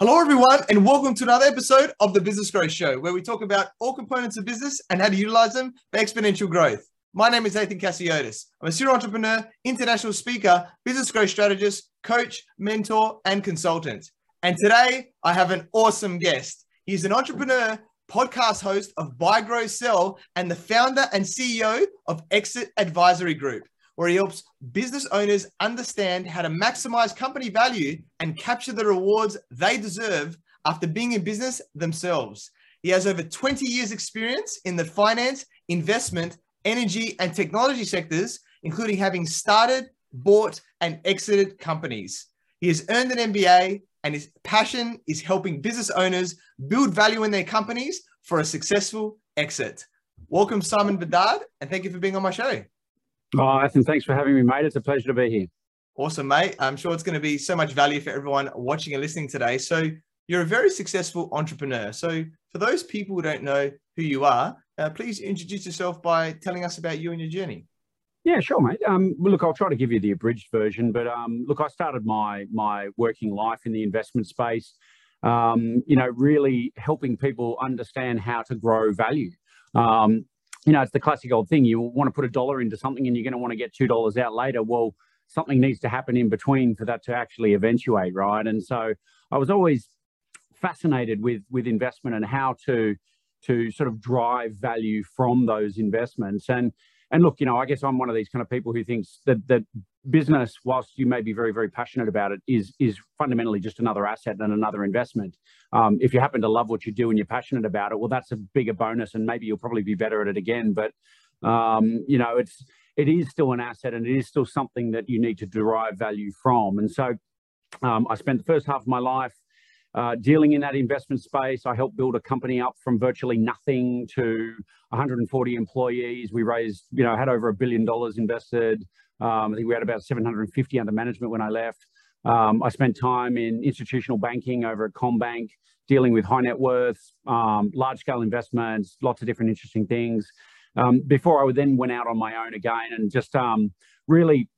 Hello, everyone, and welcome to another episode of the Business Growth Show, where we talk about all components of business and how to utilize them for exponential growth. My name is Athin Cassiotis. I'm a serial entrepreneur, international speaker, business growth strategist, coach, mentor, and consultant. And today I have an awesome guest. He's an entrepreneur, podcast host of Buy Grow Sell, and the founder and CEO of Exit Advisory Group where he helps business owners understand how to maximize company value and capture the rewards they deserve after being in business themselves. He has over 20 years experience in the finance, investment, energy, and technology sectors, including having started, bought, and exited companies. He has earned an MBA and his passion is helping business owners build value in their companies for a successful exit. Welcome, Simon Bedard, and thank you for being on my show. Oh, Athin, thanks for having me, mate. It's a pleasure to be here. Awesome, mate. I'm sure it's going to be so much value for everyone watching and listening today. So, you're a very successful entrepreneur. So, for those people who don't know who you are, uh, please introduce yourself by telling us about you and your journey. Yeah, sure, mate. Um, look, I'll try to give you the abridged version, but um, look, I started my my working life in the investment space. Um, you know, really helping people understand how to grow value. Um, you know, it's the classic old thing. You want to put a dollar into something and you're going to want to get $2 out later. Well, something needs to happen in between for that to actually eventuate, right? And so I was always fascinated with with investment and how to to sort of drive value from those investments. And and look, you know, I guess I'm one of these kind of people who thinks that that business, whilst you may be very, very passionate about it, is is fundamentally just another asset and another investment. Um, if you happen to love what you do and you're passionate about it, well, that's a bigger bonus, and maybe you'll probably be better at it again. But um, you know, it's it is still an asset, and it is still something that you need to derive value from. And so, um, I spent the first half of my life uh, dealing in that investment space. I helped build a company up from virtually nothing to 140 employees. We raised, you know, had over a billion dollars invested. Um, I think we had about 750 under management when I left. Um, I spent time in institutional banking over at CommBank, dealing with high net worth, um, large scale investments, lots of different interesting things. Um, before I then went out on my own again and just um, really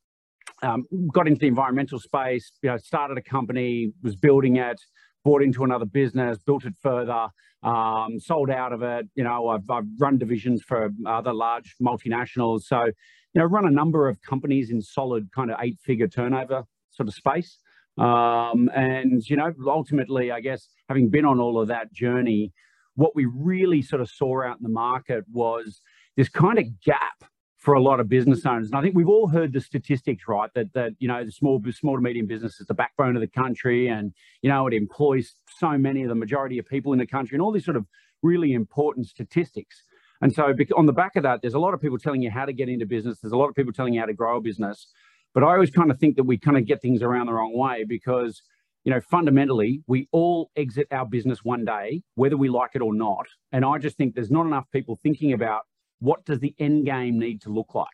um, got into the environmental space, you know, started a company, was building it, bought into another business, built it further, um, sold out of it. You know, I've, I've, run divisions for other large multinationals. So, you know, run a number of companies in solid kind of eight figure turnover sort of space. Um, and, you know, ultimately, I guess, having been on all of that journey, what we really sort of saw out in the market was this kind of gap for a lot of business owners. And I think we've all heard the statistics, right? That that you know the small small to medium business is the backbone of the country, and you know it employs so many of the majority of people in the country, and all these sort of really important statistics. And so on the back of that, there's a lot of people telling you how to get into business. There's a lot of people telling you how to grow a business. But I always kind of think that we kind of get things around the wrong way because you know, fundamentally, we all exit our business one day, whether we like it or not. And I just think there's not enough people thinking about what does the end game need to look like,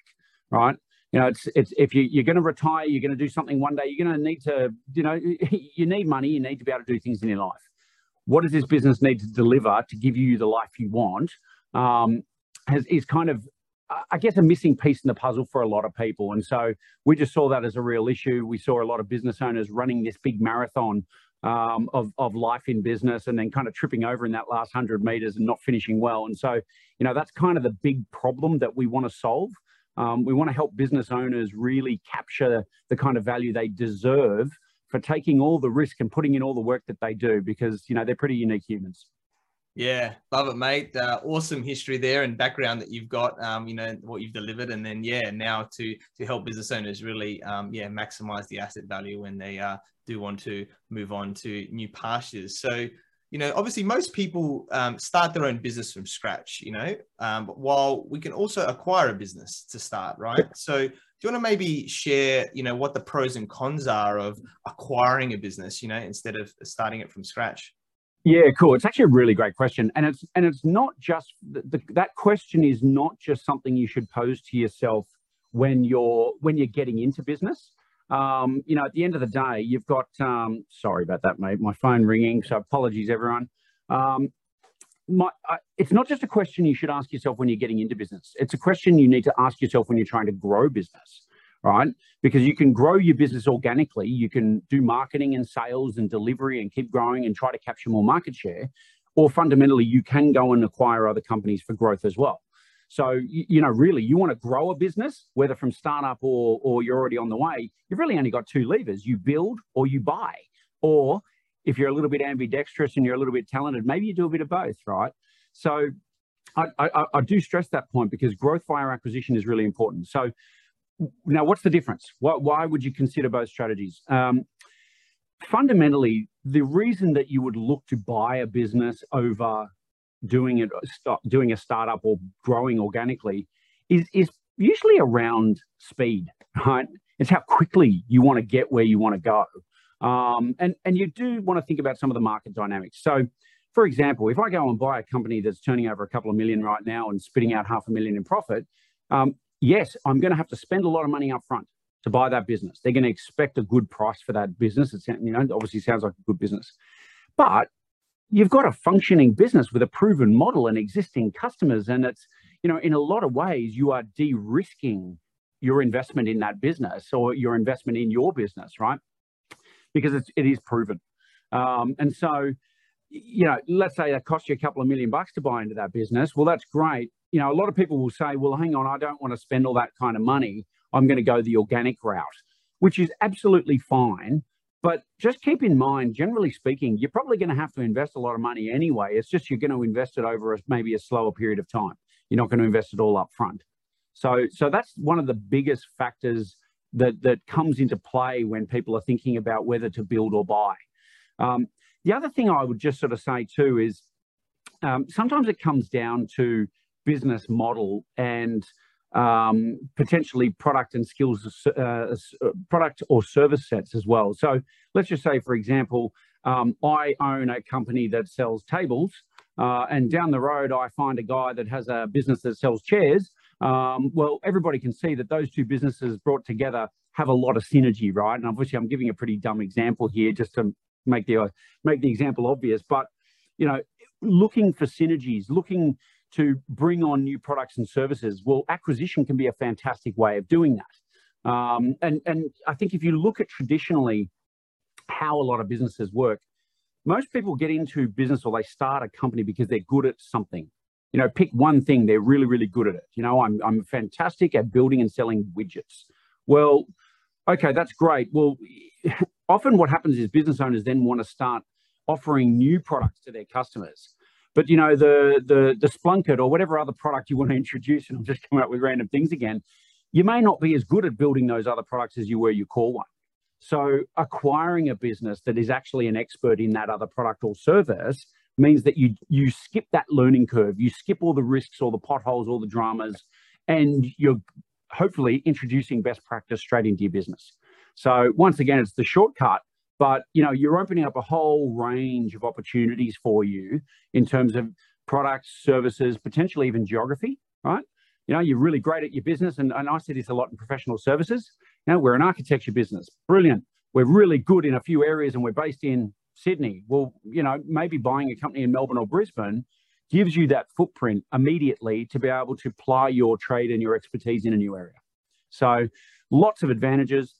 right? You know, it's it's if you, you're going to retire, you're going to do something one day. You're going to need to, you know, you need money. You need to be able to do things in your life. What does this business need to deliver to give you the life you want? Um, has is kind of, I guess, a missing piece in the puzzle for a lot of people. And so we just saw that as a real issue. We saw a lot of business owners running this big marathon um, of, of life in business and then kind of tripping over in that last 100 meters and not finishing well. And so, you know, that's kind of the big problem that we want to solve. Um, we want to help business owners really capture the kind of value they deserve for taking all the risk and putting in all the work that they do because, you know, they're pretty unique humans. Yeah, love it, mate. Uh, awesome history there and background that you've got. Um, you know what you've delivered, and then yeah, now to to help business owners really, um, yeah, maximize the asset value when they uh, do want to move on to new pastures. So, you know, obviously, most people um, start their own business from scratch. You know, um, but while we can also acquire a business to start, right? So, do you want to maybe share, you know, what the pros and cons are of acquiring a business, you know, instead of starting it from scratch? Yeah, cool. It's actually a really great question, and it's and it's not just the, the, that question is not just something you should pose to yourself when you're when you're getting into business. Um, you know, at the end of the day, you've got. Um, sorry about that, mate. My phone ringing, so apologies, everyone. Um, my, uh, it's not just a question you should ask yourself when you're getting into business. It's a question you need to ask yourself when you're trying to grow business, right? Because you can grow your business organically, you can do marketing and sales and delivery and keep growing and try to capture more market share, or fundamentally, you can go and acquire other companies for growth as well. So, you, know, really, you want to grow a business, whether from startup or, or you're already on the way, you've really only got two levers you build or you buy. Or if you're a little bit ambidextrous and you're a little bit talented, maybe you do a bit of both, right? So, I, I, I do stress that point because growth via acquisition is really important. So, now what's the difference? Why, why would you consider both strategies? Um, fundamentally, the reason that you would look to buy a business over doing it, doing a startup or growing organically, is is usually around speed, right? It's how quickly you want to get where you want to go, um, and and you do want to think about some of the market dynamics. So, for example, if I go and buy a company that's turning over a couple of million right now and spitting out half a million in profit, um, yes, I'm going to have to spend a lot of money up front to buy that business. They're going to expect a good price for that business. It's, you know, obviously sounds like a good business. But you've got a functioning business with a proven model and existing customers. And it's, you know, in a lot of ways, you are de risking your investment in that business or your investment in your business, right? Because it's, it is proven. Um, and so, you know, let's say that cost you a couple of million bucks to buy into that business. Well, that's great. You know, a lot of people will say, well, hang on, I don't want to spend all that kind of money. I'm going to go the organic route, which is absolutely fine. But just keep in mind, generally speaking, you're probably going to have to invest a lot of money anyway. It's just you're going to invest it over a, maybe a slower period of time. You're not going to invest it all up front. So, so that's one of the biggest factors that that comes into play when people are thinking about whether to build or buy. Um, the other thing I would just sort of say too is um, sometimes it comes down to business model and um, potentially product and skills, uh, uh, product or service sets as well. So let's just say, for example, um, I own a company that sells tables, uh, and down the road I find a guy that has a business that sells chairs. Um, well, everybody can see that those two businesses brought together have a lot of synergy, right? And obviously, I'm giving a pretty dumb example here just to make the make the example obvious, but you know, looking for synergies, looking to bring on new products and services, well, acquisition can be a fantastic way of doing that. Um, and, and I think if you look at traditionally how a lot of businesses work, most people get into business or they start a company because they're good at something. You know, pick one thing, they're really, really good at it. You know, I'm, I'm fantastic at building and selling widgets. Well, okay, that's great. Well, often what happens is business owners then want to start offering new products to their customers. But you know, the the the Splunkit or whatever other product you want to introduce, and I'm just coming up with random things again, you may not be as good at building those other products as you were your core one. So acquiring a business that is actually an expert in that other product or service means that you you skip that learning curve, you skip all the risks, all the potholes, all the dramas, and you're hopefully introducing best practice straight into your business. So once again, it's the shortcut but you know you're opening up a whole range of opportunities for you in terms of products services potentially even geography right? You know you're really great at your business and, and i see this a lot in professional services. You know we're an architecture business. Brilliant. We're really good in a few areas and we're based in sydney. Well you know maybe buying a company in melbourne or brisbane gives you that footprint immediately to be able to ply your trade and your expertise in a new area. So lots of advantages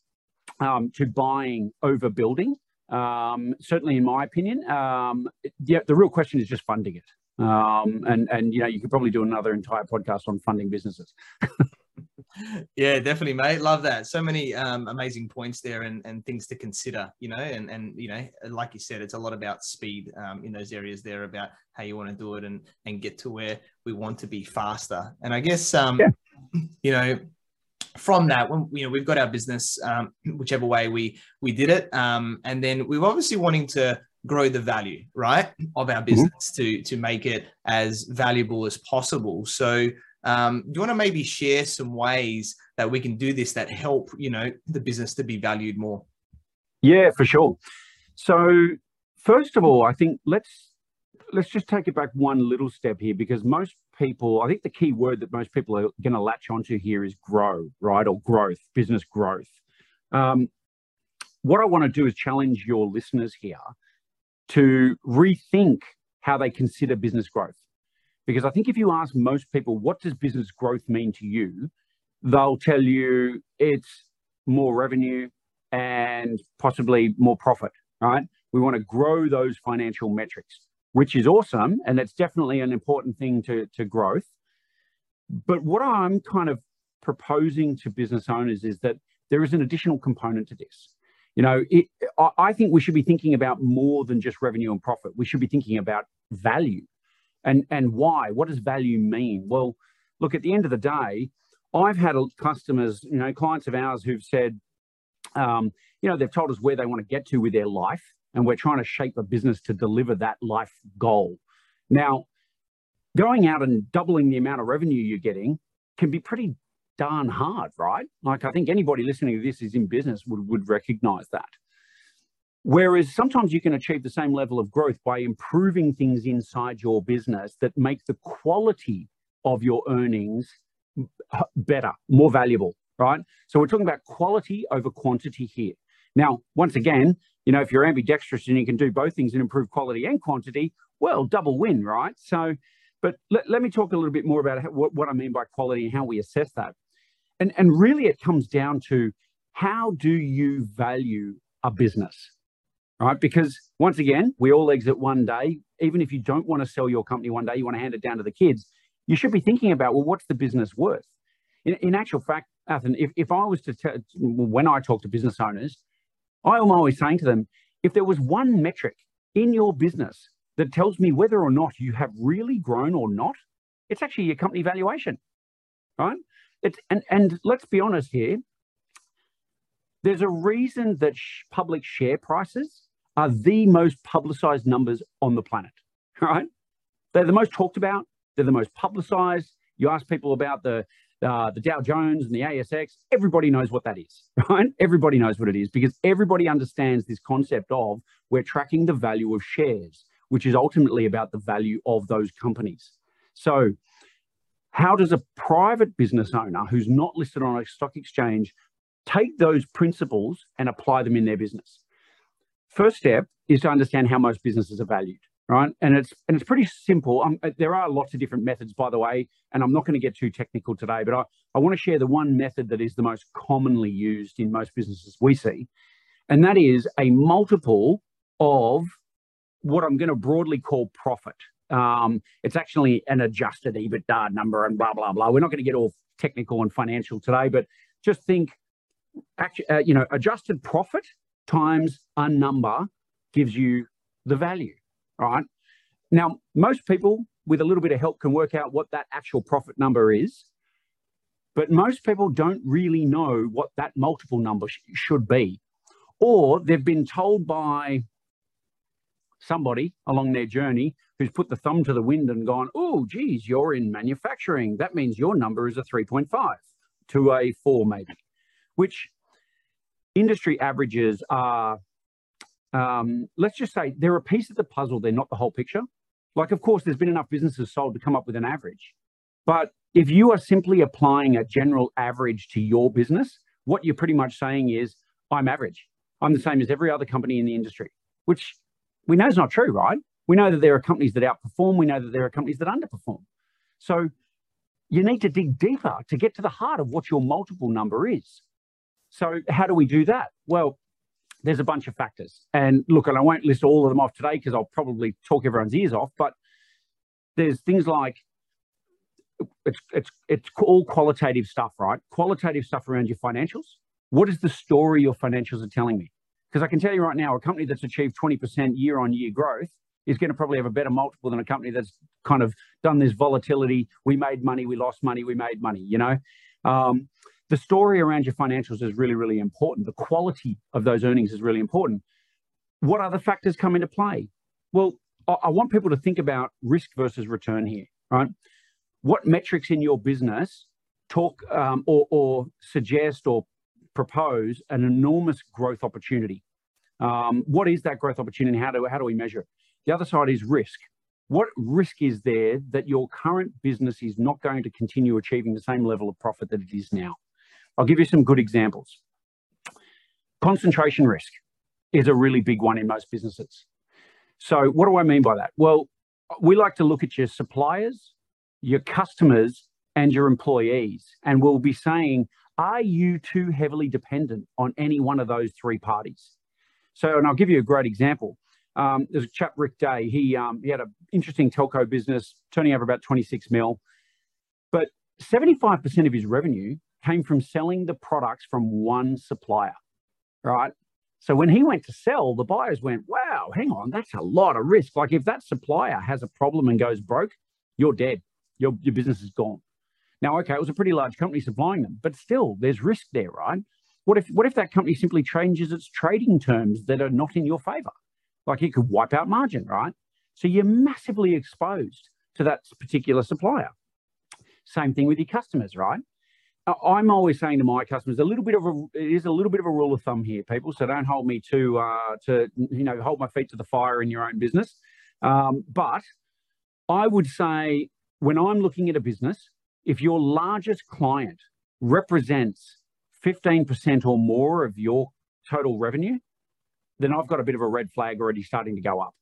um, to buying over building. Um, certainly, in my opinion, um, yeah, the real question is just funding it. Um, and and you know, you could probably do another entire podcast on funding businesses. yeah, definitely, mate. Love that. So many um, amazing points there and, and things to consider, you know, and, and, you know, like you said, it's a lot about speed um, in those areas there about how you want to do it and, and get to where we want to be faster. And I guess, um, yeah. you know, from that, when you know we've got our business, um, whichever way we we did it, um, and then we're obviously wanting to grow the value, right, of our mm-hmm. business mm-hmm. to to make it as valuable as possible. So, um, do you want to maybe share some ways that we can do this that help you know the business to be valued more? Yeah, for sure. So, first of all, I think let's let's just take it back one little step here because most people, I think the key word that most people are going to latch onto here is grow, right? Or growth, business growth. Um, what I want to do is challenge your listeners here to rethink how they consider business growth. Because I think if you ask most people, what does business growth mean to you? They'll tell you it's more revenue, and possibly more profit, right? We want to grow those financial metrics, which is awesome. And that's definitely an important thing to, to growth. But what I'm kind of proposing to business owners is that there is an additional component to this. You know, it, I think we should be thinking about more than just revenue and profit. We should be thinking about value and, and why. What does value mean? Well, look, at the end of the day, I've had customers, you know, clients of ours who've said, um, you know, they've told us where they want to get to with their life, and we're trying to shape a business to deliver that life goal. Now, going out and doubling the amount of revenue you're getting can be pretty darn hard, right? Like I think anybody listening to this is in business would, would recognize that. Whereas sometimes you can achieve the same level of growth by improving things inside your business that make the quality of your earnings better, more valuable, right? So we're talking about quality over quantity here. Now, once again, you know, if you're ambidextrous and you can do both things and improve quality and quantity, well, double win, right? So, but let, let me talk a little bit more about how, what, what I mean by quality and how we assess that. And, and really, it comes down to how do you value a business, right? Because once again, we all exit one day. Even if you don't want to sell your company one day, you want to hand it down to the kids, you should be thinking about, well, what's the business worth? In, in actual fact, Athin, if, if I was to tell, when I talk to business owners, I am always saying to them, if there was one metric in your business that tells me whether or not you have really grown or not, it's actually your company valuation, right? It's, and, and let's be honest here, there's a reason that sh- public share prices are the most publicized numbers on the planet, right? They're the most talked about, they're the most publicized. You ask people about the uh, the Dow Jones and the ASX, everybody knows what that is, right? Everybody knows what it is because everybody understands this concept of we're tracking the value of shares, which is ultimately about the value of those companies. So, how does a private business owner who's not listed on a stock exchange take those principles and apply them in their business? First step is to understand how most businesses are valued right? And it's and it's pretty simple. Um, uh, there are lots of different methods, by the way, and I'm not going to get too technical today, but I, I want to share the one method that is the most commonly used in most businesses we see, and that is a multiple of what I'm going to broadly call profit. Um, it's actually an adjusted EBITDA number and blah blah blah. We're not going to get all technical and financial today, but just think, actually, uh, you know, adjusted profit times a number gives you the value right? Now, most people with a little bit of help can work out what that actual profit number is, but most people don't really know what that multiple number sh- should be. Or they've been told by somebody along their journey who's put the thumb to the wind and gone, oh, geez, you're in manufacturing. That means your number is a 3.5 to a 4, maybe, which industry averages are um, let's just say they're a piece of the puzzle, they're not the whole picture. Like, of course, there's been enough businesses sold to come up with an average. But if you are simply applying a general average to your business, what you're pretty much saying is, I'm average. I'm the same as every other company in the industry, which we know is not true, right? We know that there are companies that outperform. We know that there are companies that underperform. So you need to dig deeper to get to the heart of what your multiple number is. So how do we do that? Well, there's a bunch of factors. And look, and I won't list all of them off today because I'll probably talk everyone's ears off, but there's things like it's it's it's all qualitative stuff, right? Qualitative stuff around your financials. What is the story your financials are telling me? Because I can tell you right now, a company that's achieved 20% year on year growth is going to probably have a better multiple than a company that's kind of done this volatility. We made money, we lost money, we made money, you know? Um, the story around your financials is really, really important. The quality of those earnings is really important. What other factors come into play? Well, I want people to think about risk versus return here, right? What metrics in your business talk um, or, or, suggest or propose an enormous growth opportunity? Um, what is that growth opportunity? How do, how do we measure it? The other side is risk. What risk is there that your current business is not going to continue achieving the same level of profit that it is now? I'll give you some good examples. Concentration risk is a really big one in most businesses. So, what do I mean by that? Well, we like to look at your suppliers, your customers, and your employees, and we'll be saying, are you too heavily dependent on any one of those three parties? So, and I'll give you a great example. Um, there's a chap, Rick Day. He um, he had an interesting telco business, turning over about 26 mil, but 75% of his revenue came from selling the products from one supplier, right? So when he went to sell, the buyers went, "Wow, hang on, that's a lot of risk. Like if that supplier has a problem and goes broke, you're dead. Your your business is gone." Now, okay, it was a pretty large company supplying them, but still, there's risk there, right? What if what if that company simply changes its trading terms that are not in your favor? Like it could wipe out margin, right? So you're massively exposed to that particular supplier. Same thing with your customers, right? I'm always saying to my customers, a little bit of a it is a little bit of a rule of thumb here, people. So don't hold me to uh, to you know hold my feet to the fire in your own business. Um, but I would say when I'm looking at a business, if your largest client represents 15% or more of your total revenue, then I've got a bit of a red flag already starting to go up.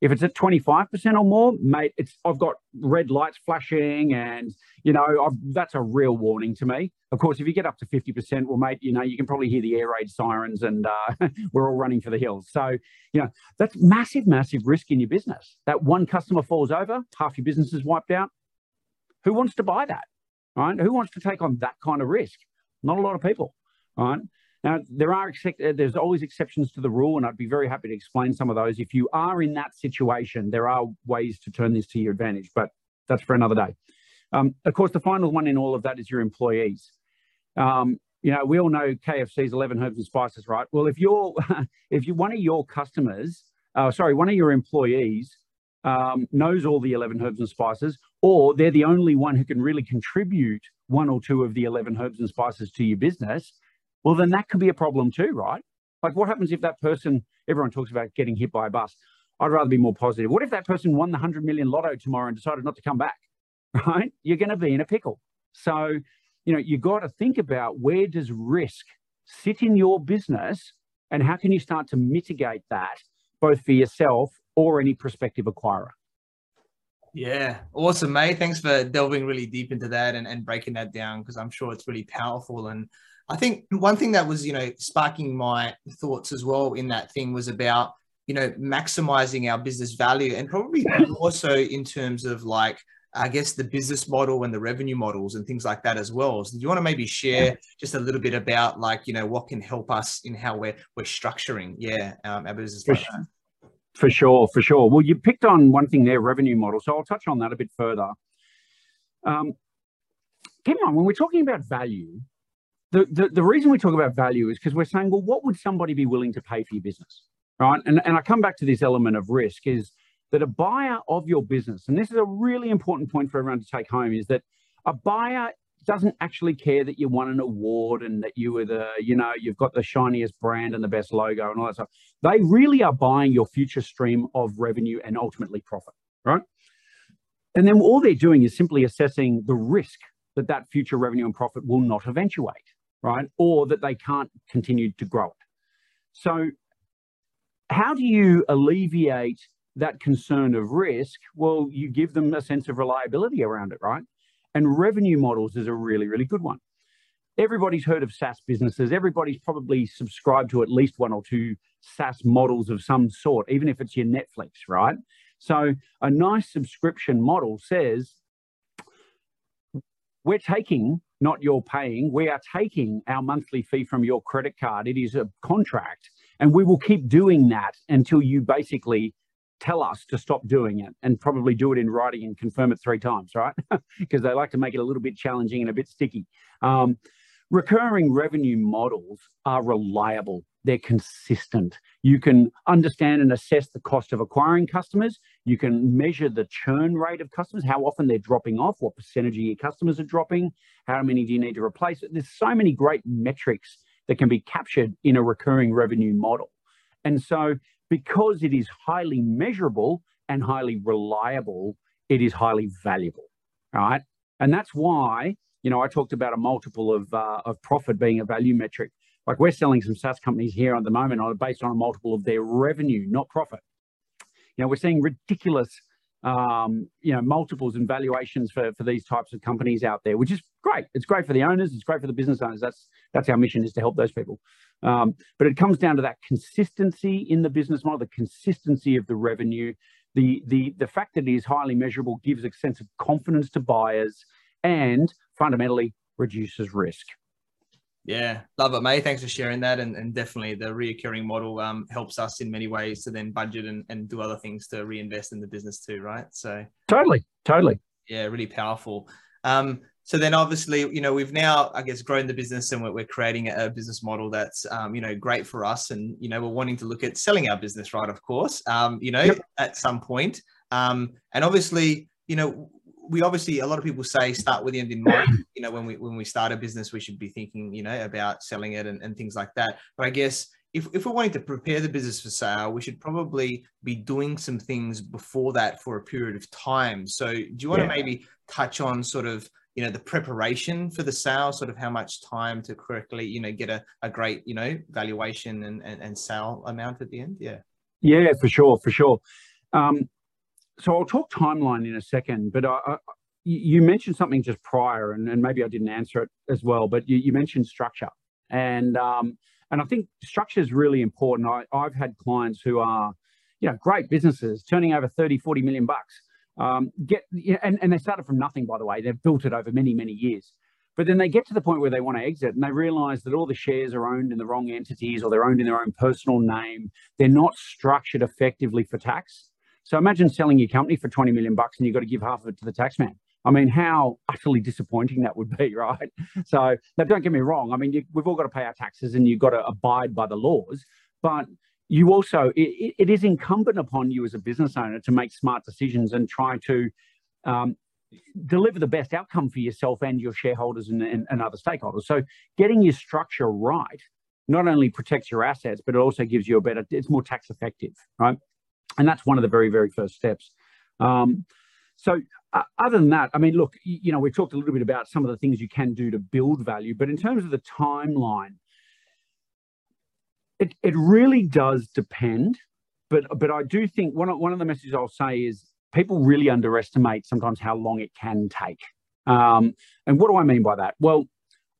If it's at 25% or more, mate, it's I've got red lights flashing and you know, I've, that's a real warning to me. Of course, if you get up to 50%, well, mate, you know, you can probably hear the air raid sirens and uh, we're all running for the hills. So, you know, that's massive, massive risk in your business. That one customer falls over, half your business is wiped out. Who wants to buy that? Right? Who wants to take on that kind of risk? Not a lot of people. Right? Now, there are uh, there's always exceptions to the rule, and I'd be very happy to explain some of those. If you are in that situation, there are ways to turn this to your advantage, but that's for another day. Um, of course, the final one in all of that is your employees. Um, you know, we all know KFC's 11 herbs and spices, right? Well, if you're if you one of your customers, uh, sorry, one of your employees um, knows all the 11 herbs and spices, or they're the only one who can really contribute one or two of the 11 herbs and spices to your business, well, then that could be a problem too, right? Like, what happens if that person, everyone talks about getting hit by a bus? I'd rather be more positive. What if that person won the 100 million lotto tomorrow and decided not to come back, right? You're going to be in a pickle. So, you know, you've got to think about where does risk sit in your business and how can you start to mitigate that both for yourself or any prospective acquirer. Yeah, awesome, mate. Thanks for delving really deep into that and, and breaking that down because I'm sure it's really powerful. And I think one thing that was, you know, sparking my thoughts as well in that thing was about, you know, maximizing our business value and probably also in terms of like, I guess the business model and the revenue models and things like that as well. So do you want to maybe share just a little bit about like, you know, what can help us in how we're we're structuring, yeah, um, our business. For, sure. for sure, for sure. Well, you picked on one thing there, revenue model. So I'll touch on that a bit further. Um, keep on, when we're talking about value, the, the, the reason we talk about value is because we're saying, well, what would somebody be willing to pay for your business? Right. And, and I come back to this element of risk is that a buyer of your business, and this is a really important point for everyone to take home, is that a buyer doesn't actually care that you won an award and that you were the, you know, you've got the shiniest brand and the best logo and all that stuff. They really are buying your future stream of revenue and ultimately profit, right? And then all they're doing is simply assessing the risk that that future revenue and profit will not eventuate, right? Or that they can't continue to grow it. So how do you alleviate that concern of risk, well, you give them a sense of reliability around it, right? And revenue models is a really, really good one. Everybody's heard of SaaS businesses. Everybody's probably subscribed to at least one or two SaaS models of some sort, even if it's your Netflix, right? So a nice subscription model says, we're taking, not you're paying, we are taking our monthly fee from your credit card. It is a contract. And we will keep doing that until you basically tell us to stop doing it and probably do it in writing and confirm it three times, right? because they like to make it a little bit challenging and a bit sticky. Um, recurring revenue models are reliable. They're consistent. You can understand and assess the cost of acquiring customers. You can measure the churn rate of customers, how often they're dropping off, what percentage of your customers are dropping, how many do you need to replace. There's so many great metrics that can be captured in a recurring revenue model. And so because it is highly measurable and highly reliable, it is highly valuable, right? And that's why, you know, I talked about a multiple of, uh, of profit being a value metric. Like we're selling some SaaS companies here at the moment based on a multiple of their revenue, not profit. You know, we're seeing ridiculous um, you know, multiples and valuations for, for these types of companies out there, which is great. It's great for the owners. It's great for the business owners. That's that's our mission is to help those people. Um, but it comes down to that consistency in the business model, the consistency of the revenue, the the the fact that it is highly measurable gives a sense of confidence to buyers, and fundamentally reduces risk. Yeah, love it, mate. Thanks for sharing that. And, and definitely the reoccurring model um, helps us in many ways to then budget and, and do other things to reinvest in the business too, right? So totally, totally. Yeah, really powerful. Um, so then obviously, you know, we've now, I guess, grown the business and we're, we're creating a business model that's, um, you know, great for us. And, you know, we're wanting to look at selling our business, right? Of course, um, you know, yep. at some point. Um, and obviously, you know, we obviously a lot of people say start with the end in mind. You know, when we when we start a business, we should be thinking, you know, about selling it and, and things like that. But I guess if, if we're wanting to prepare the business for sale, we should probably be doing some things before that for a period of time. So do you want yeah. to maybe touch on sort of you know the preparation for the sale sort of how much time to correctly you know get a, a great you know valuation and, and, and sale amount at the end yeah yeah for sure for sure um, so I'll talk timeline in a second, but I, I, you mentioned something just prior, and, and, maybe I didn't answer it as well. But you, you mentioned structure, and um, and I think structure is really important. I, I've had clients who are, you know, great businesses turning over 30, 40 million bucks. Um, get and, and they started from nothing, by the way. They've built it over many, many years. But then they get to the point where they want to exit and they realize that all the shares are owned in the wrong entities or they're owned in their own personal name. They're not structured effectively for tax. So imagine selling your company for 20 million bucks and you've got to give half of it to the taxman. I mean, how utterly disappointing that would be, right? So, now don't get me wrong. I mean, you, we've all got to pay our taxes and you've got to abide by the laws, but you also, it, it is incumbent upon you as a business owner to make smart decisions and try to um, deliver the best outcome for yourself and your shareholders and, and, and other stakeholders. So, getting your structure right not only protects your assets, but it also gives you a better, it's more tax effective, right? And that's one of the very, very first steps. Um, so uh, other than that, I mean, look, you know, we've talked a little bit about some of the things you can do to build value, but in terms of the timeline, it, it really does depend. But but I do think one of, one of the messages I'll say is people really underestimate sometimes how long it can take. Um, and what do I mean by that? Well,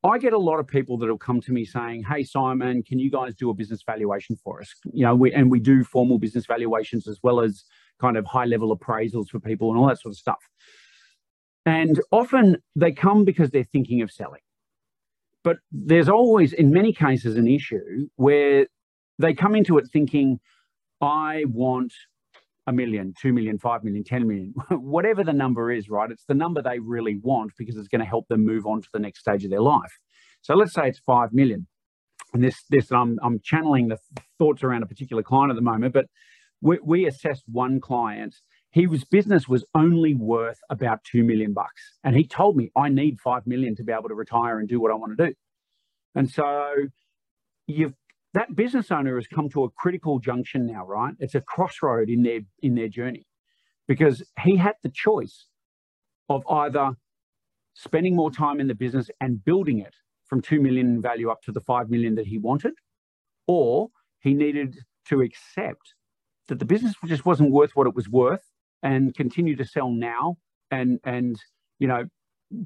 I get a lot of people that will come to me saying, "Hey, Simon, can you guys do a business valuation for us?" You know, we, and we do formal business valuations as well as kind of high-level appraisals for people and all that sort of stuff. And often they come because they're thinking of selling, but there's always, in many cases, an issue where they come into it thinking, "I want a million, two million, five million, 10 million, whatever the number is, right? It's the number they really want because it's going to help them move on to the next stage of their life. So let's say it's 5 million. And this, this I'm, I'm channeling the thoughts around a particular client at the moment, but we, we assessed one client. His business was only worth about 2 million bucks. And he told me, I need 5 million to be able to retire and do what I want to do. And so you've that business owner has come to a critical junction now, right? It's a crossroad in their in their journey because he had the choice of either spending more time in the business and building it from 2 million in value up to the 5 million that he wanted or he needed to accept that the business just wasn't worth what it was worth and continue to sell now and and you know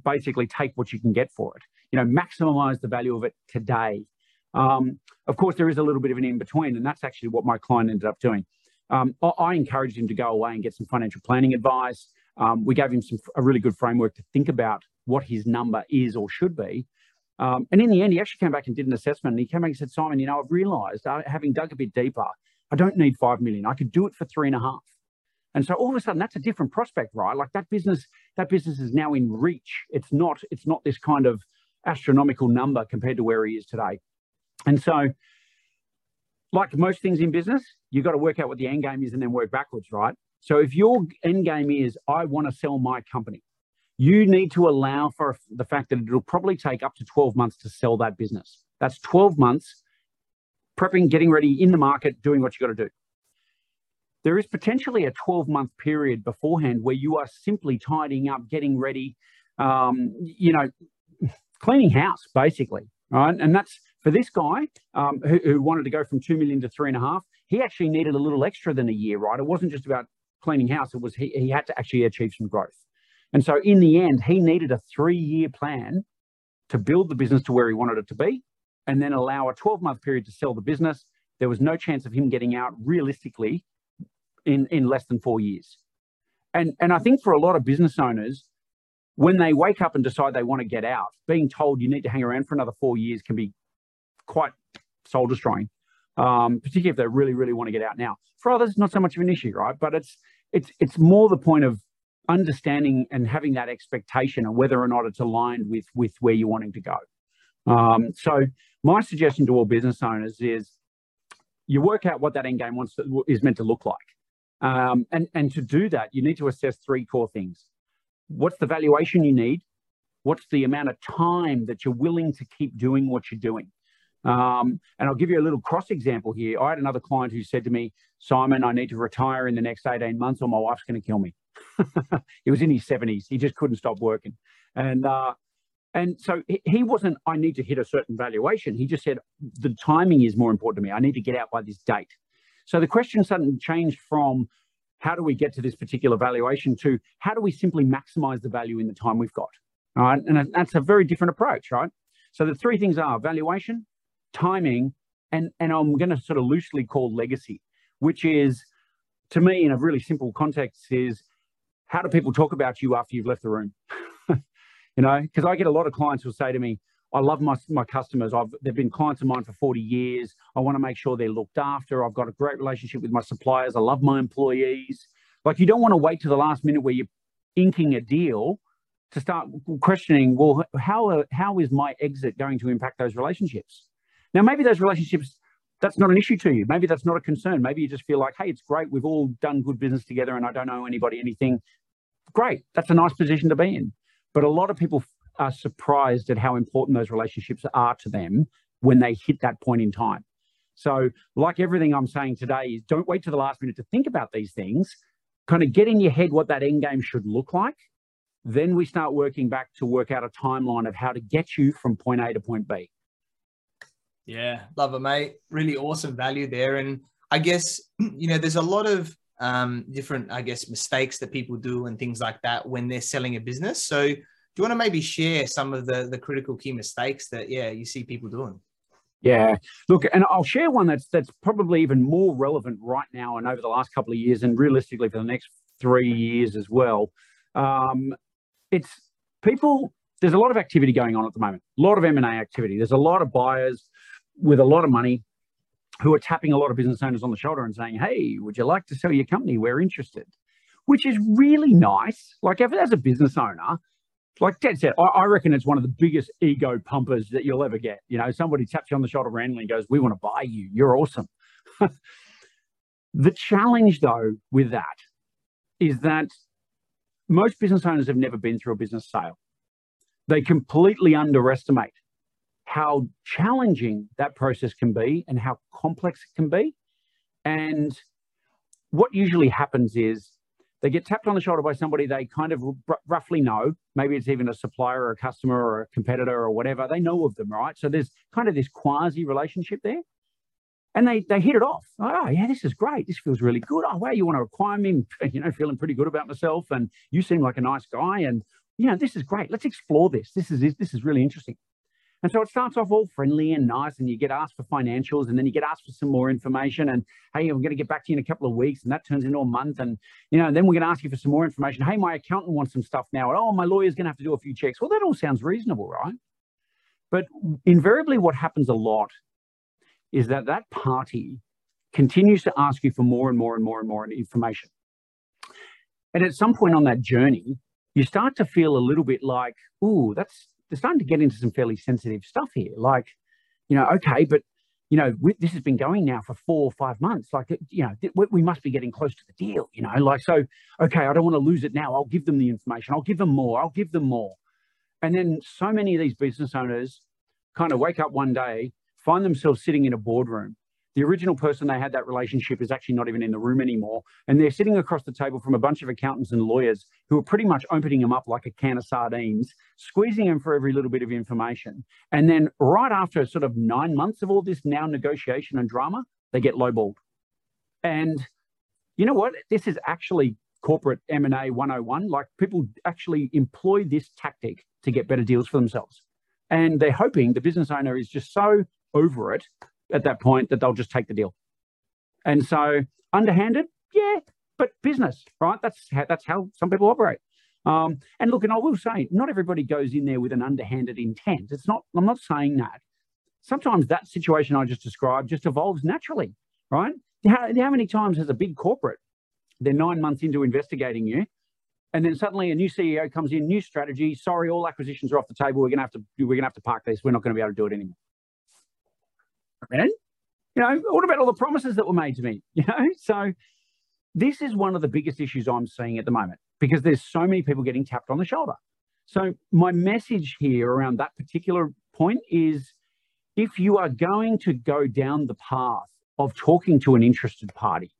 basically take what you can get for it you know maximize the value of it today um, of course, there is a little bit of an in between, and that's actually what my client ended up doing. Um, I, encouraged him to go away and get some financial planning advice. Um, we gave him some a really good framework to think about what his number is or should be. Um, and in the end, he actually came back and did an assessment. And he came back and said, Simon, you know, I've realised, uh, having dug a bit deeper, I don't need five million. I could do it for three and a half. And so all of a sudden, that's a different prospect, right? Like that business, that business is now in reach. It's not, it's not this kind of astronomical number compared to where he is today. And so, like most things in business, you've got to work out what the end game is and then work backwards, right? So if your end game is, I want to sell my company, you need to allow for the fact that it'll probably take up to 12 months to sell that business. That's 12 months prepping, getting ready in the market, doing what you've got to do. There is potentially a 12 month period beforehand where you are simply tidying up, getting ready, um, you know, cleaning house basically, right? And that's for this guy um, who, who, wanted to go from two million to three and a half, he actually needed a little extra than a year, right? It wasn't just about cleaning house. It was he, he had to actually achieve some growth. And so in the end, he needed a three-year plan to build the business to where he wanted it to be and then allow a 12-month period to sell the business. There was no chance of him getting out realistically in, in less than four years. And, and I think for a lot of business owners, when they wake up and decide they want to get out, being told you need to hang around for another four years can be quite soul destroying, um, particularly if they really, really want to get out now. For others, it's not so much of an issue, right? But it's it's it's more the point of understanding and having that expectation of whether or not it's aligned with with where you're wanting to go. Um, so my suggestion to all business owners is you work out what that end game wants to, is meant to look like. Um, and, and to do that, you need to assess three core things. What's the valuation you need? What's the amount of time that you're willing to keep doing what you're doing? Um, and I'll give you a little cross example here. I had another client who said to me, Simon, I need to retire in the next 18 months or my wife's going to kill me. he was in his 70s. He just couldn't stop working. And, uh, and so he wasn't, I need to hit a certain valuation. He just said, the timing is more important to me. I need to get out by this date. So the question suddenly changed from how do we get to this particular valuation to how do we simply maximize the value in the time we've got? All right. And that's a very different approach, right? So the three things are valuation, timing, and, and I'm going to sort of loosely call legacy, which is to me in a really simple context is how do people talk about you after you've left the room? you know, because I get a lot of clients who say to me, I love my, my customers. I've, they've been clients of mine for 40 years. I want to make sure they're looked after. I've got a great relationship with my suppliers. I love my employees. Like you don't want to wait to the last minute where you're inking a deal to start questioning, well, how, how is my exit going to impact those relationships? Now, maybe those relationships, that's not an issue to you. Maybe that's not a concern. Maybe you just feel like, hey, it's great. We've all done good business together and I don't owe anybody anything. Great. That's a nice position to be in. But a lot of people are surprised at how important those relationships are to them when they hit that point in time. So, like everything I'm saying today, is don't wait to the last minute to think about these things. Kind of get in your head what that end game should look like. Then we start working back to work out a timeline of how to get you from point A to point B. Yeah, love it, mate. Really awesome value there. And I guess, you know, there's a lot of um, different, I guess, mistakes that people do and things like that when they're selling a business. So, do you want to maybe share some of the the critical key mistakes that yeah you see people doing? Yeah, look, and I'll share one that's that's probably even more relevant right now and over the last couple of years, and realistically for the next three years as well. Um, it's people. There's a lot of activity going on at the moment. A lot of M and A activity. There's a lot of buyers with a lot of money who are tapping a lot of business owners on the shoulder and saying, Hey, would you like to sell your company? We're interested, which is really nice. Like, as a business owner, like Ted said, I, I, reckon it's one of the biggest ego pumpers that you'll ever get. You know, somebody taps you on the shoulder randomly and goes, We want to buy you. You're awesome. the challenge, though, with that is that most business owners have never been through a business sale. They completely underestimate how challenging that process can be and how complex it can be. And what usually happens is they get tapped on the shoulder by somebody they kind of r- roughly know. Maybe it's even a supplier or a customer or a competitor or whatever. They know of them, right? So there's kind of this quasi relationship there. And they, they hit it off. Oh, yeah, this is great. This feels really good. Oh, wow, you want to acquire me? You know, feeling pretty good about myself. And you seem like a nice guy. And, you know, this is great. Let's explore this. This is, this is really interesting. And so it starts off all friendly and nice, and you get asked for financials, and then you get asked for some more information. And hey, I'm going to get back to you in a couple of weeks, and that turns into a month. And you know, then we're going to ask you for some more information. Hey, my accountant wants some stuff now. And, oh, my lawyer's going to have to do a few checks. Well, that all sounds reasonable, right? But invariably, what happens a lot is that that party continues to ask you for more and more and more and more information. And at some point on that journey, you start to feel a little bit like, "Ooh, that's they're starting to get into some fairly sensitive stuff here. Like, you know, okay, but you know, we, this has been going now for four or five months. Like, you know, we must be getting close to the deal. You know, like, so okay, I don't want to lose it now. I'll give them the information. I'll give them more. I'll give them more. And then so many of these business owners kind of wake up one day, find themselves sitting in a boardroom the original person they had that relationship is actually not even in the room anymore. And they're sitting across the table from a bunch of accountants and lawyers who are pretty much opening them up like a can of sardines, squeezing them for every little bit of information. And then right after sort of nine months of all this now negotiation and drama, they get lowballed. And you know what? This is actually corporate M&A 101. Like people actually employ this tactic to get better deals for themselves. And they're hoping the business owner is just so over it at that point that they'll just take the deal. And so underhanded, yeah, but business, right? That's how, that's how some people operate. Um, and look, and I will say, not everybody goes in there with an underhanded intent. It's not. I'm not saying that. Sometimes that situation I just described just evolves naturally, right? How, how many times has a big corporate, they're nine months into investigating you, and then suddenly a new CEO comes in, new strategy. Sorry, all acquisitions are off the table. We're gonna have to we're gonna have to park this. We're not to be able to do it anymore. And you know, what about all the promises that were made to me? You know, so this is one of the biggest issues I'm seeing at the moment because there's so many people getting tapped on the shoulder. So my message here around that particular point is if you are going to go down the path of talking to an interested party,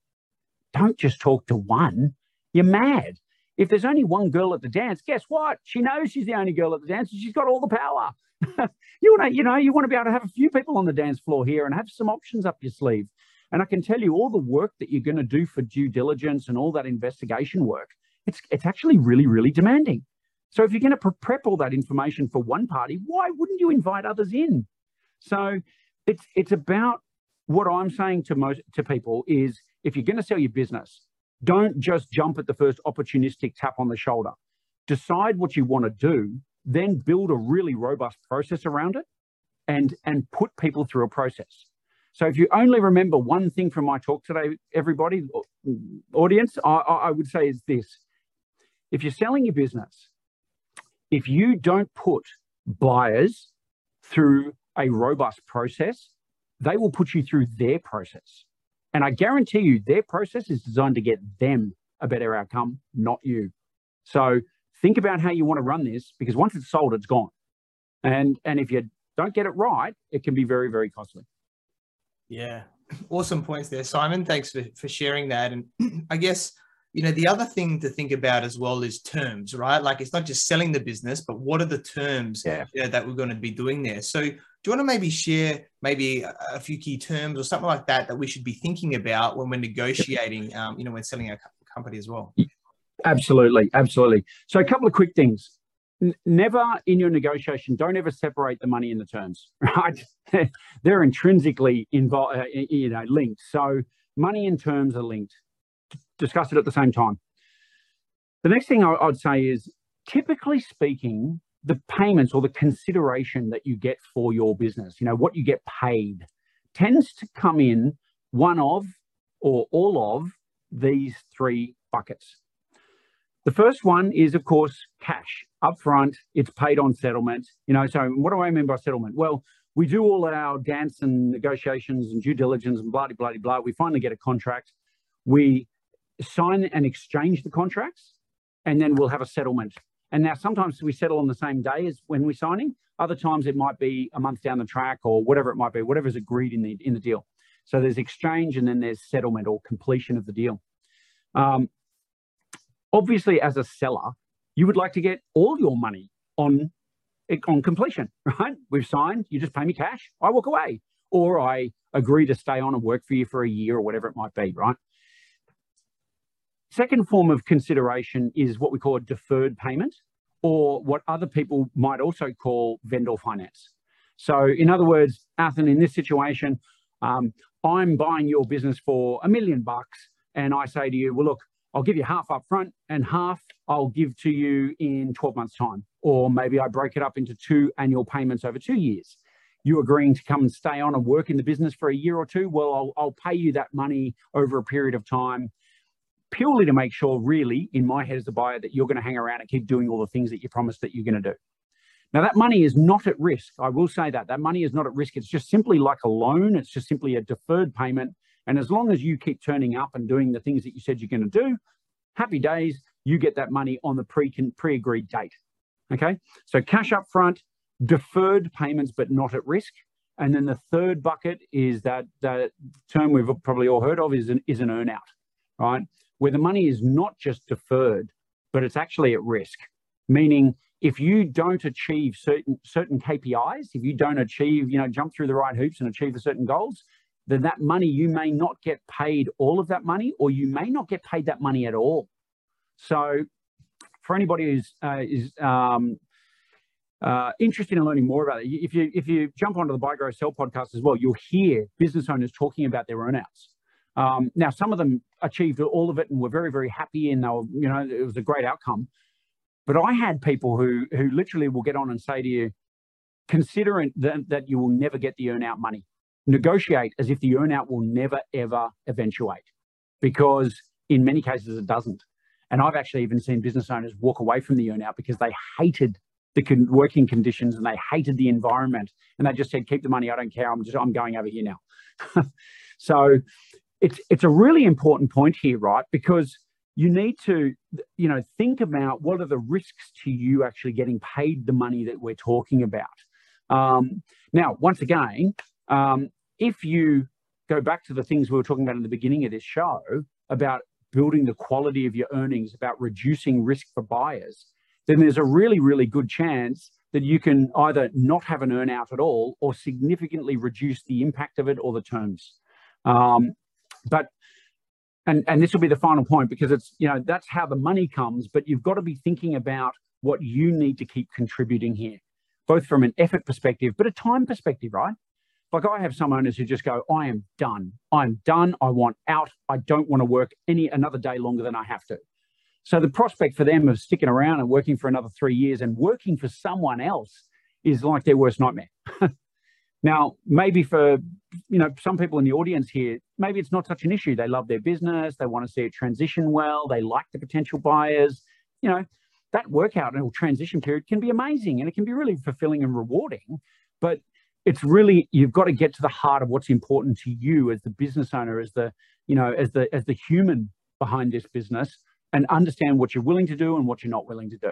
don't just talk to one. You're mad. If there's only one girl at the dance, guess what? She knows she's the only girl at the dance and she's got all the power. you want to, you know, you want to be able to have a few people on the dance floor here and have some options up your sleeve. And I can tell you all the work that you're going to do for due diligence and all that investigation work, it's, it's actually really, really demanding. So if you're going to prep all that information for one party, why wouldn't you invite others in? So it's it's about what I'm saying to most to people is if you're going to sell your business, don't just jump at the first opportunistic tap on the shoulder. Decide what you want to do, then build a really robust process around it and and put people through a process. So if you only remember one thing from my talk today, everybody, audience, I, I would say is this. If you're selling your business, if you don't put buyers through a robust process, they will put you through their process. And I guarantee you, their process is designed to get them a better outcome, not you. So think about how you want to run this because once it's sold, it's gone. And, and if you don't get it right, it can be very, very costly. Yeah, awesome points there, Simon. Thanks for, for sharing that. And I guess, you know, the other thing to think about as well is terms, right? Like it's not just selling the business, but what are the terms yeah. you know, that we're going to be doing there? So do you want to maybe share maybe a few key terms or something like that that we should be thinking about when we're negotiating, um, you know, when selling a company as well? Absolutely, absolutely. So a couple of quick things never in your negotiation, don't ever separate the money and the terms, right? They're intrinsically involved, uh, you know, linked. So money and terms are linked. Discuss it at the same time. The next thing I'd say is typically speaking, the payments or the consideration that you get for your business, you know, what you get paid tends to come in one of or all of these three buckets. The first one is, of course, cash upfront. It's paid on settlement. You know, so what do I mean by settlement? Well, we do all our dance and negotiations and due diligence and blah, blah, blah, blah. We finally get a contract. We sign and exchange the contracts, and then we'll have a settlement. And now sometimes we settle on the same day as when we're signing. Other times it might be a month down the track or whatever it might be, whatever's agreed in the in the deal. So there's exchange and then there's settlement or completion of the deal. Um, obviously, as a seller, you would like to get all your money on on completion, right? We've signed, you just pay me cash, I walk away, or I agree to stay on and work for you for a year or whatever it might be, right? Second form of consideration is what we call deferred payment, or what other people might also call vendor finance. So, in other words, Athin, in this situation, um, I'm buying your business for a million bucks, and I say to you, well, look, I'll give you half up front and half I'll give to you in 12 months' time. Or maybe I break it up into two annual payments over two years. You agreeing to come and stay on and work in the business for a year or two? Well, I'll, I'll pay you that money over a period of time purely to make sure, really, in my head as a buyer, that you're going to hang around and keep doing all the things that you promised that you're going to do. Now, that money is not at risk. I will say that. That money is not at risk. It's just simply like a loan, it's just simply a deferred payment and as long as you keep turning up and doing the things that you said you're going to do, happy days, you get that money on the pre pre-agreed date. Okay, so cash up front, deferred payments, but not at risk. And then the third bucket is that that term we've probably all heard of is an, is an earnout, right? Where the money is not just deferred, but it's actually at risk. Meaning, if you don't achieve certain certain KPIs, if you don't achieve, you know, jump through the right hoops and achieve the certain goals, then that money you may not get paid all of that money, or you may not get paid that money at all. So, for anybody who's uh, is um, uh, interested in learning more about it, if you if you jump onto the Buy Grow Sell podcast as well, you'll hear business owners talking about their earnouts. Um, now, some of them achieved all of it and were very very happy, and they were you know it was a great outcome. But I had people who who literally will get on and say to you, considering that, that you will never get the earnout money, negotiate as if the earnout will never ever eventuate, because in many cases it doesn't. And I've actually even seen business owners walk away from the earnout because they hated the con- working conditions and they hated the environment. And they just said keep the money. I don't care. I'm just i'm going over here now. So it's it's a really important point here right because you need to you know think about what are the risks to you actually getting paid the money that we're talking about um, now once again um, if you go back to the things we were talking about in the beginning of this show about building the quality of your earnings about reducing risk for buyers then there's a really, really good chance that you can either not have an earnout at all or significantly reduce the impact of it or the terms. Um, but and and this will be the final point because it's you know that's how the money comes, but you've got to be thinking about what you need to keep contributing here, both from an effort perspective, but a time perspective, right? Like I have some owners who just go, I am done. I'm done. I want out. I don't want to work any another day longer than I have to. So the prospect for them of sticking around and working for another three years and working for someone else is like their worst nightmare. Now, maybe for you know some people in the audience here, maybe it's not such an issue. They love their business, they want to see it transition well, they like the potential buyers. You know, that workout and transition period can be amazing and it can be really fulfilling and rewarding. But it's really you've got to get to the heart of what's important to you as the business owner, as the you know, as the as the human behind this business and understand what you're willing to do and what you're not willing to do.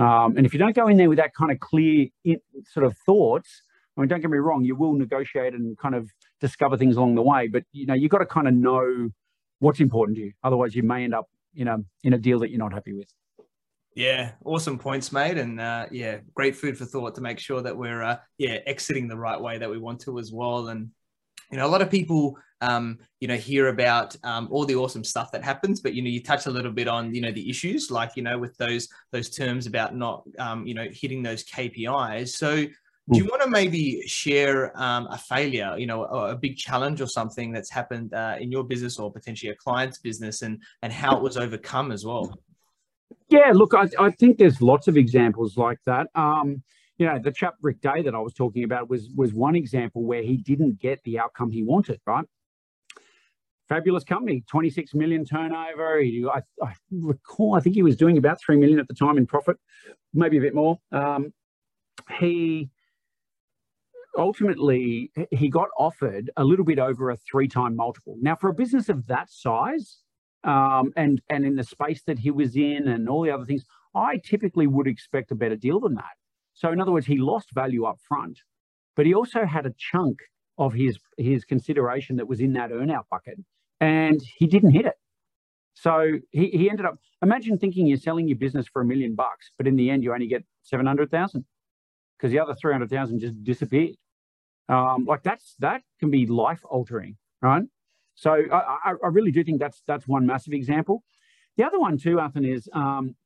Um, and if you don't go in there with that kind of clear in, sort of thoughts, I mean, don't get me wrong, you will negotiate and kind of discover things along the way, but you know, you've got to kind of know what's important to you. Otherwise, you may end up in a in a deal that you're not happy with. Yeah, awesome points made, and uh, yeah, great food for thought to make sure that we're uh, yeah exiting the right way that we want to as well. And you know, a lot of people um, you know, hear about um, all the awesome stuff that happens, but you know, you touch a little bit on you know the issues, like you know, with those those terms about not um, you know hitting those KPIs. So, do you hmm. want to maybe share um, a failure, you know, a, a, big challenge or something that's happened uh, in your business or potentially a client's business, and and how it was overcome as well? Yeah, look, I, I think there's lots of examples like that. Um, you know, the chap Rick Day that I was talking about was was one example where he didn't get the outcome he wanted, right? fabulous company, 26 million turnover. He, I, I, recall, I think he was doing about 3 million at the time in profit, maybe a bit more. Um, he ultimately he got offered a little bit over a three time multiple. Now, for a business of that size, um, and and in the space that he was in, and all the other things, I typically would expect a better deal than that. So, in other words, he lost value up front, but he also had a chunk of his his consideration that was in that earnout bucket, and he didn't hit it. So he, he ended up imagine thinking you're selling your business for a million bucks, but in the end you only get seven hundred thousand because the other three hundred thousand just disappeared. Um, like that's that can be life altering, right? So I, I, really do think that's that's one massive example. The other one too, Athin, is um,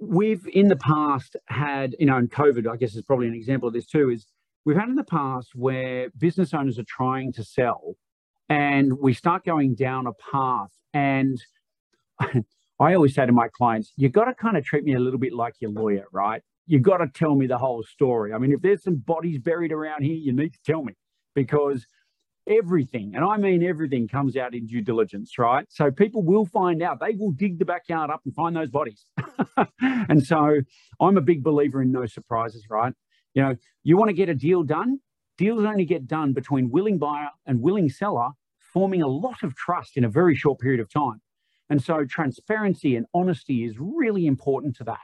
we've in the past had, you know, and COVID, I guess is probably an example of this too, is we've had in the past where business owners are trying to sell and we start going down a path. And I always say to my clients, you've got to kind of treat me a little bit like your lawyer, right? You got to tell me the whole story. I mean, if there's some bodies buried around here, you need to tell me because everything, and I mean everything, comes out in due diligence, right? So people will find out. They will dig the backyard up and find those bodies. and so I'm a big believer in no surprises, right? You know, you want to get a deal done. Deals only get done between willing buyer and willing seller, forming a lot of trust in a very short period of time. And so transparency and honesty is really important to that.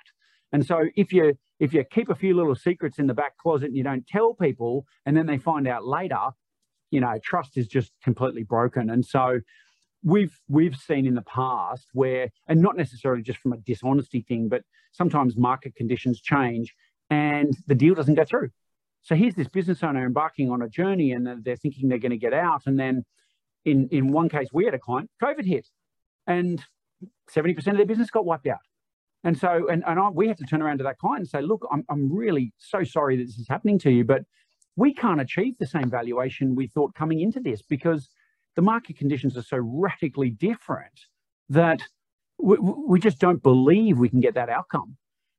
And so if you if you keep a few little secrets in the back closet and you don't tell people and then they find out later, you know, trust is just completely broken. And so we've we've seen in the past where and not necessarily just from a dishonesty thing, but sometimes market conditions change and the deal doesn't go through. So here's this business owner embarking on a journey and they're thinking they're going to get out. And then in, in one case, we had a client, COVID hit and 70% of their business got wiped out. And so, and, and I, we have to turn around to that client and say, look, I'm, I'm really so sorry that this is happening to you, but we can't achieve the same valuation we thought coming into this because the market conditions are so radically different that we, we just don't believe we can get that outcome.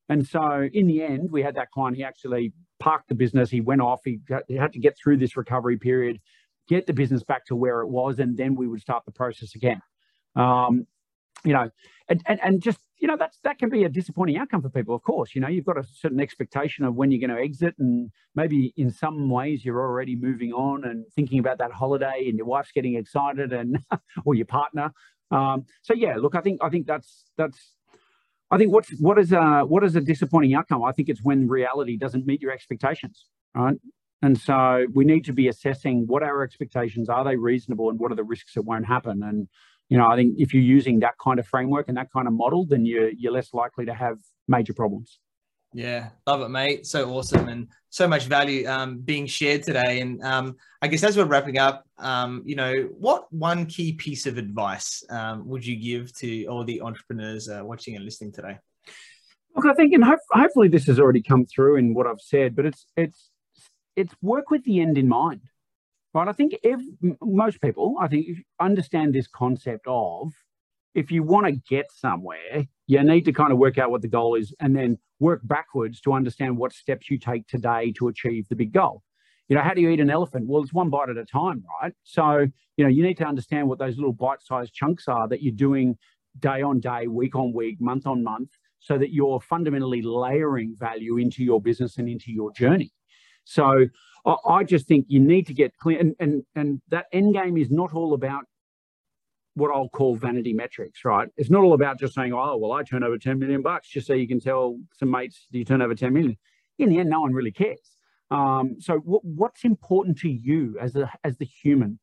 And so in the end, we had that client, he actually parked the business, he went off, he, he had to get through this recovery period, get the business back to where it was, and then we would start the process again. Um, you know, and, and, and just, you know, that's, that can be a disappointing outcome for people, of course. You know, you've got a certain expectation of when you're going to exit, and maybe in some ways you're already moving on and thinking about that holiday, and your wife's getting excited, and or your partner. Um, so yeah, look, I think I think that's that's I think what's what is a what is a disappointing outcome? I think it's when reality doesn't meet your expectations, right? And so we need to be assessing what our expectations are they reasonable and what are the risks that won't happen. And you know, I think if you're using that kind of framework and that kind of model, then you're you're less likely to have major problems. Yeah, love it, mate. So awesome and so much value um, being shared today. And um, I guess as we're wrapping up, um, you know, what one key piece of advice um, would you give to all the entrepreneurs uh, watching and listening today? Look, I think, and ho- hopefully this has already come through in what I've said, but it's it's it's work with the end in mind, right? I think if most people, I think, understand this concept of if you want to get somewhere, you need to kind of work out what the goal is and then work backwards to understand what steps you take today to achieve the big goal. You know, how do you eat an elephant? Well, it's one bite at a time, right? So, you know, you need to understand what those little bite sized chunks are that you're doing day on day, week on week, month on month, so that you're fundamentally layering value into your business and into your journey. So, I just think you need to get clear, and, and, and that end game is not all about what I'll call vanity metrics, right? It's not all about just saying, oh, well, I turn over 10 million bucks, just so you can tell some mates do you turn over 10 million. In the end, no one really cares. Um, so w- what's important to you as a as the human,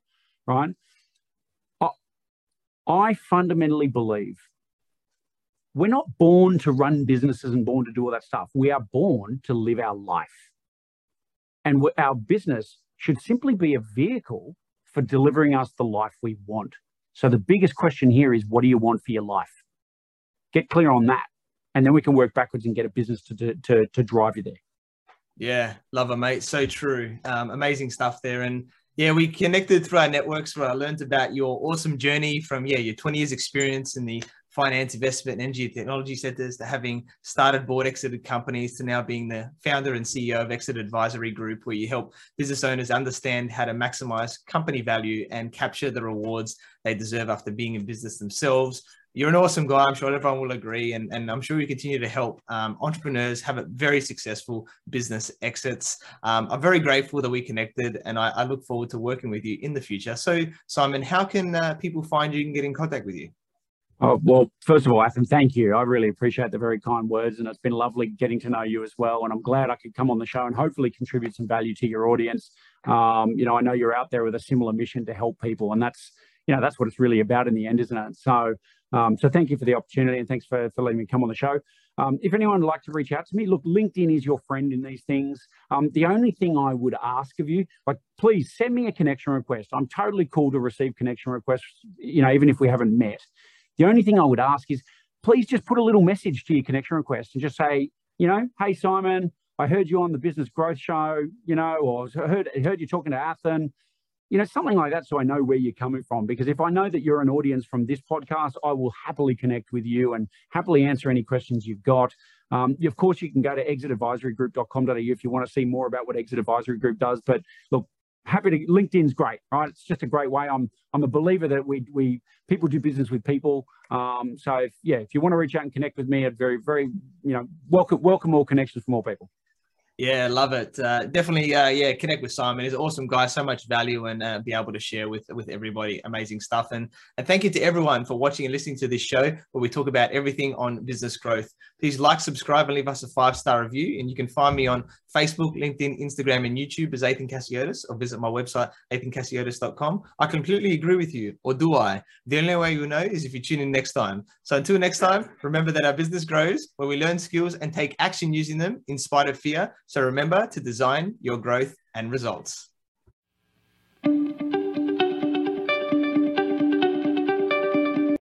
right? I, I fundamentally believe we're not born to run businesses and born to do all that stuff. We are born to live our life. And our business should simply be a vehicle for delivering us the life we want. So the biggest question here is what do you want for your life? Get clear on that. And then we can work backwards and get a business to, to, to drive you there. Yeah, love it, mate. So true. Um, amazing stuff there. And yeah, we connected through our networks where I learned about your awesome journey from, yeah, your 20 years experience in the finance, investment, and energy technology centers to having started board exited companies to now being the founder and CEO of Exit Advisory Group, where you help business owners understand how to maximize company value and capture the rewards they deserve after being in business themselves. You're an awesome guy. I'm sure everyone will agree. And, and I'm sure you continue to help um, entrepreneurs have a very successful business exits. Um, I'm very grateful that we connected and I, I, look forward to working with you in the future. So, Simon, how can uh, people find you and get in contact with you? Oh, well, first of all, Athin, thank you. I really appreciate the very kind words, and it's been lovely getting to know you as well. And I'm glad I could come on the show and hopefully contribute some value to your audience. Um, you know, I know you're out there with a similar mission to help people, and that's you know that's what it's really about in the end, isn't it? So, um, so thank you for the opportunity, and thanks for for letting me come on the show. Um, if anyone would like to reach out to me, look, LinkedIn is your friend in these things. Um, the only thing I would ask of you, like, please send me a connection request. I'm totally cool to receive connection requests, you know, even if we haven't met. The only thing I would ask is please just put a little message to your connection request and just say, you know, hey, Simon, I heard you on the Business Growth Show, you know, or heard, heard you talking to Athin, you know, something like that so I know where you're coming from. Because if I know that you're an audience from this podcast, I will happily connect with you and happily answer any questions you've got. Um, of course, you can go to exitadvisorygroup.com.au if you want to see more about what Exit Advisory Group does. But look, happy to LinkedIn's great, right? It's just a great way. I'm I'm a believer that we we people do business with people. Um, so if, yeah, if you want to reach out and connect with me, I'd very very you know welcome welcome all connections from all people. Yeah, love it. Uh, definitely, uh, yeah, connect with Simon. He's an awesome guy, so much value, and uh, be able to share with with everybody. Amazing stuff. And and thank you to everyone for watching and listening to this show, where we talk about everything on business growth. Please like, subscribe, and leave us a five star review. And you can find me on Facebook, LinkedIn, Instagram, and YouTube as Athin Cassiotis, or visit my website athincassiotis.com. I completely agree with you, or do I? The only way you know is if you tune in next time. So until next time, remember that our business grows where we learn skills and take action using them in spite of fear So remember to design your growth and results.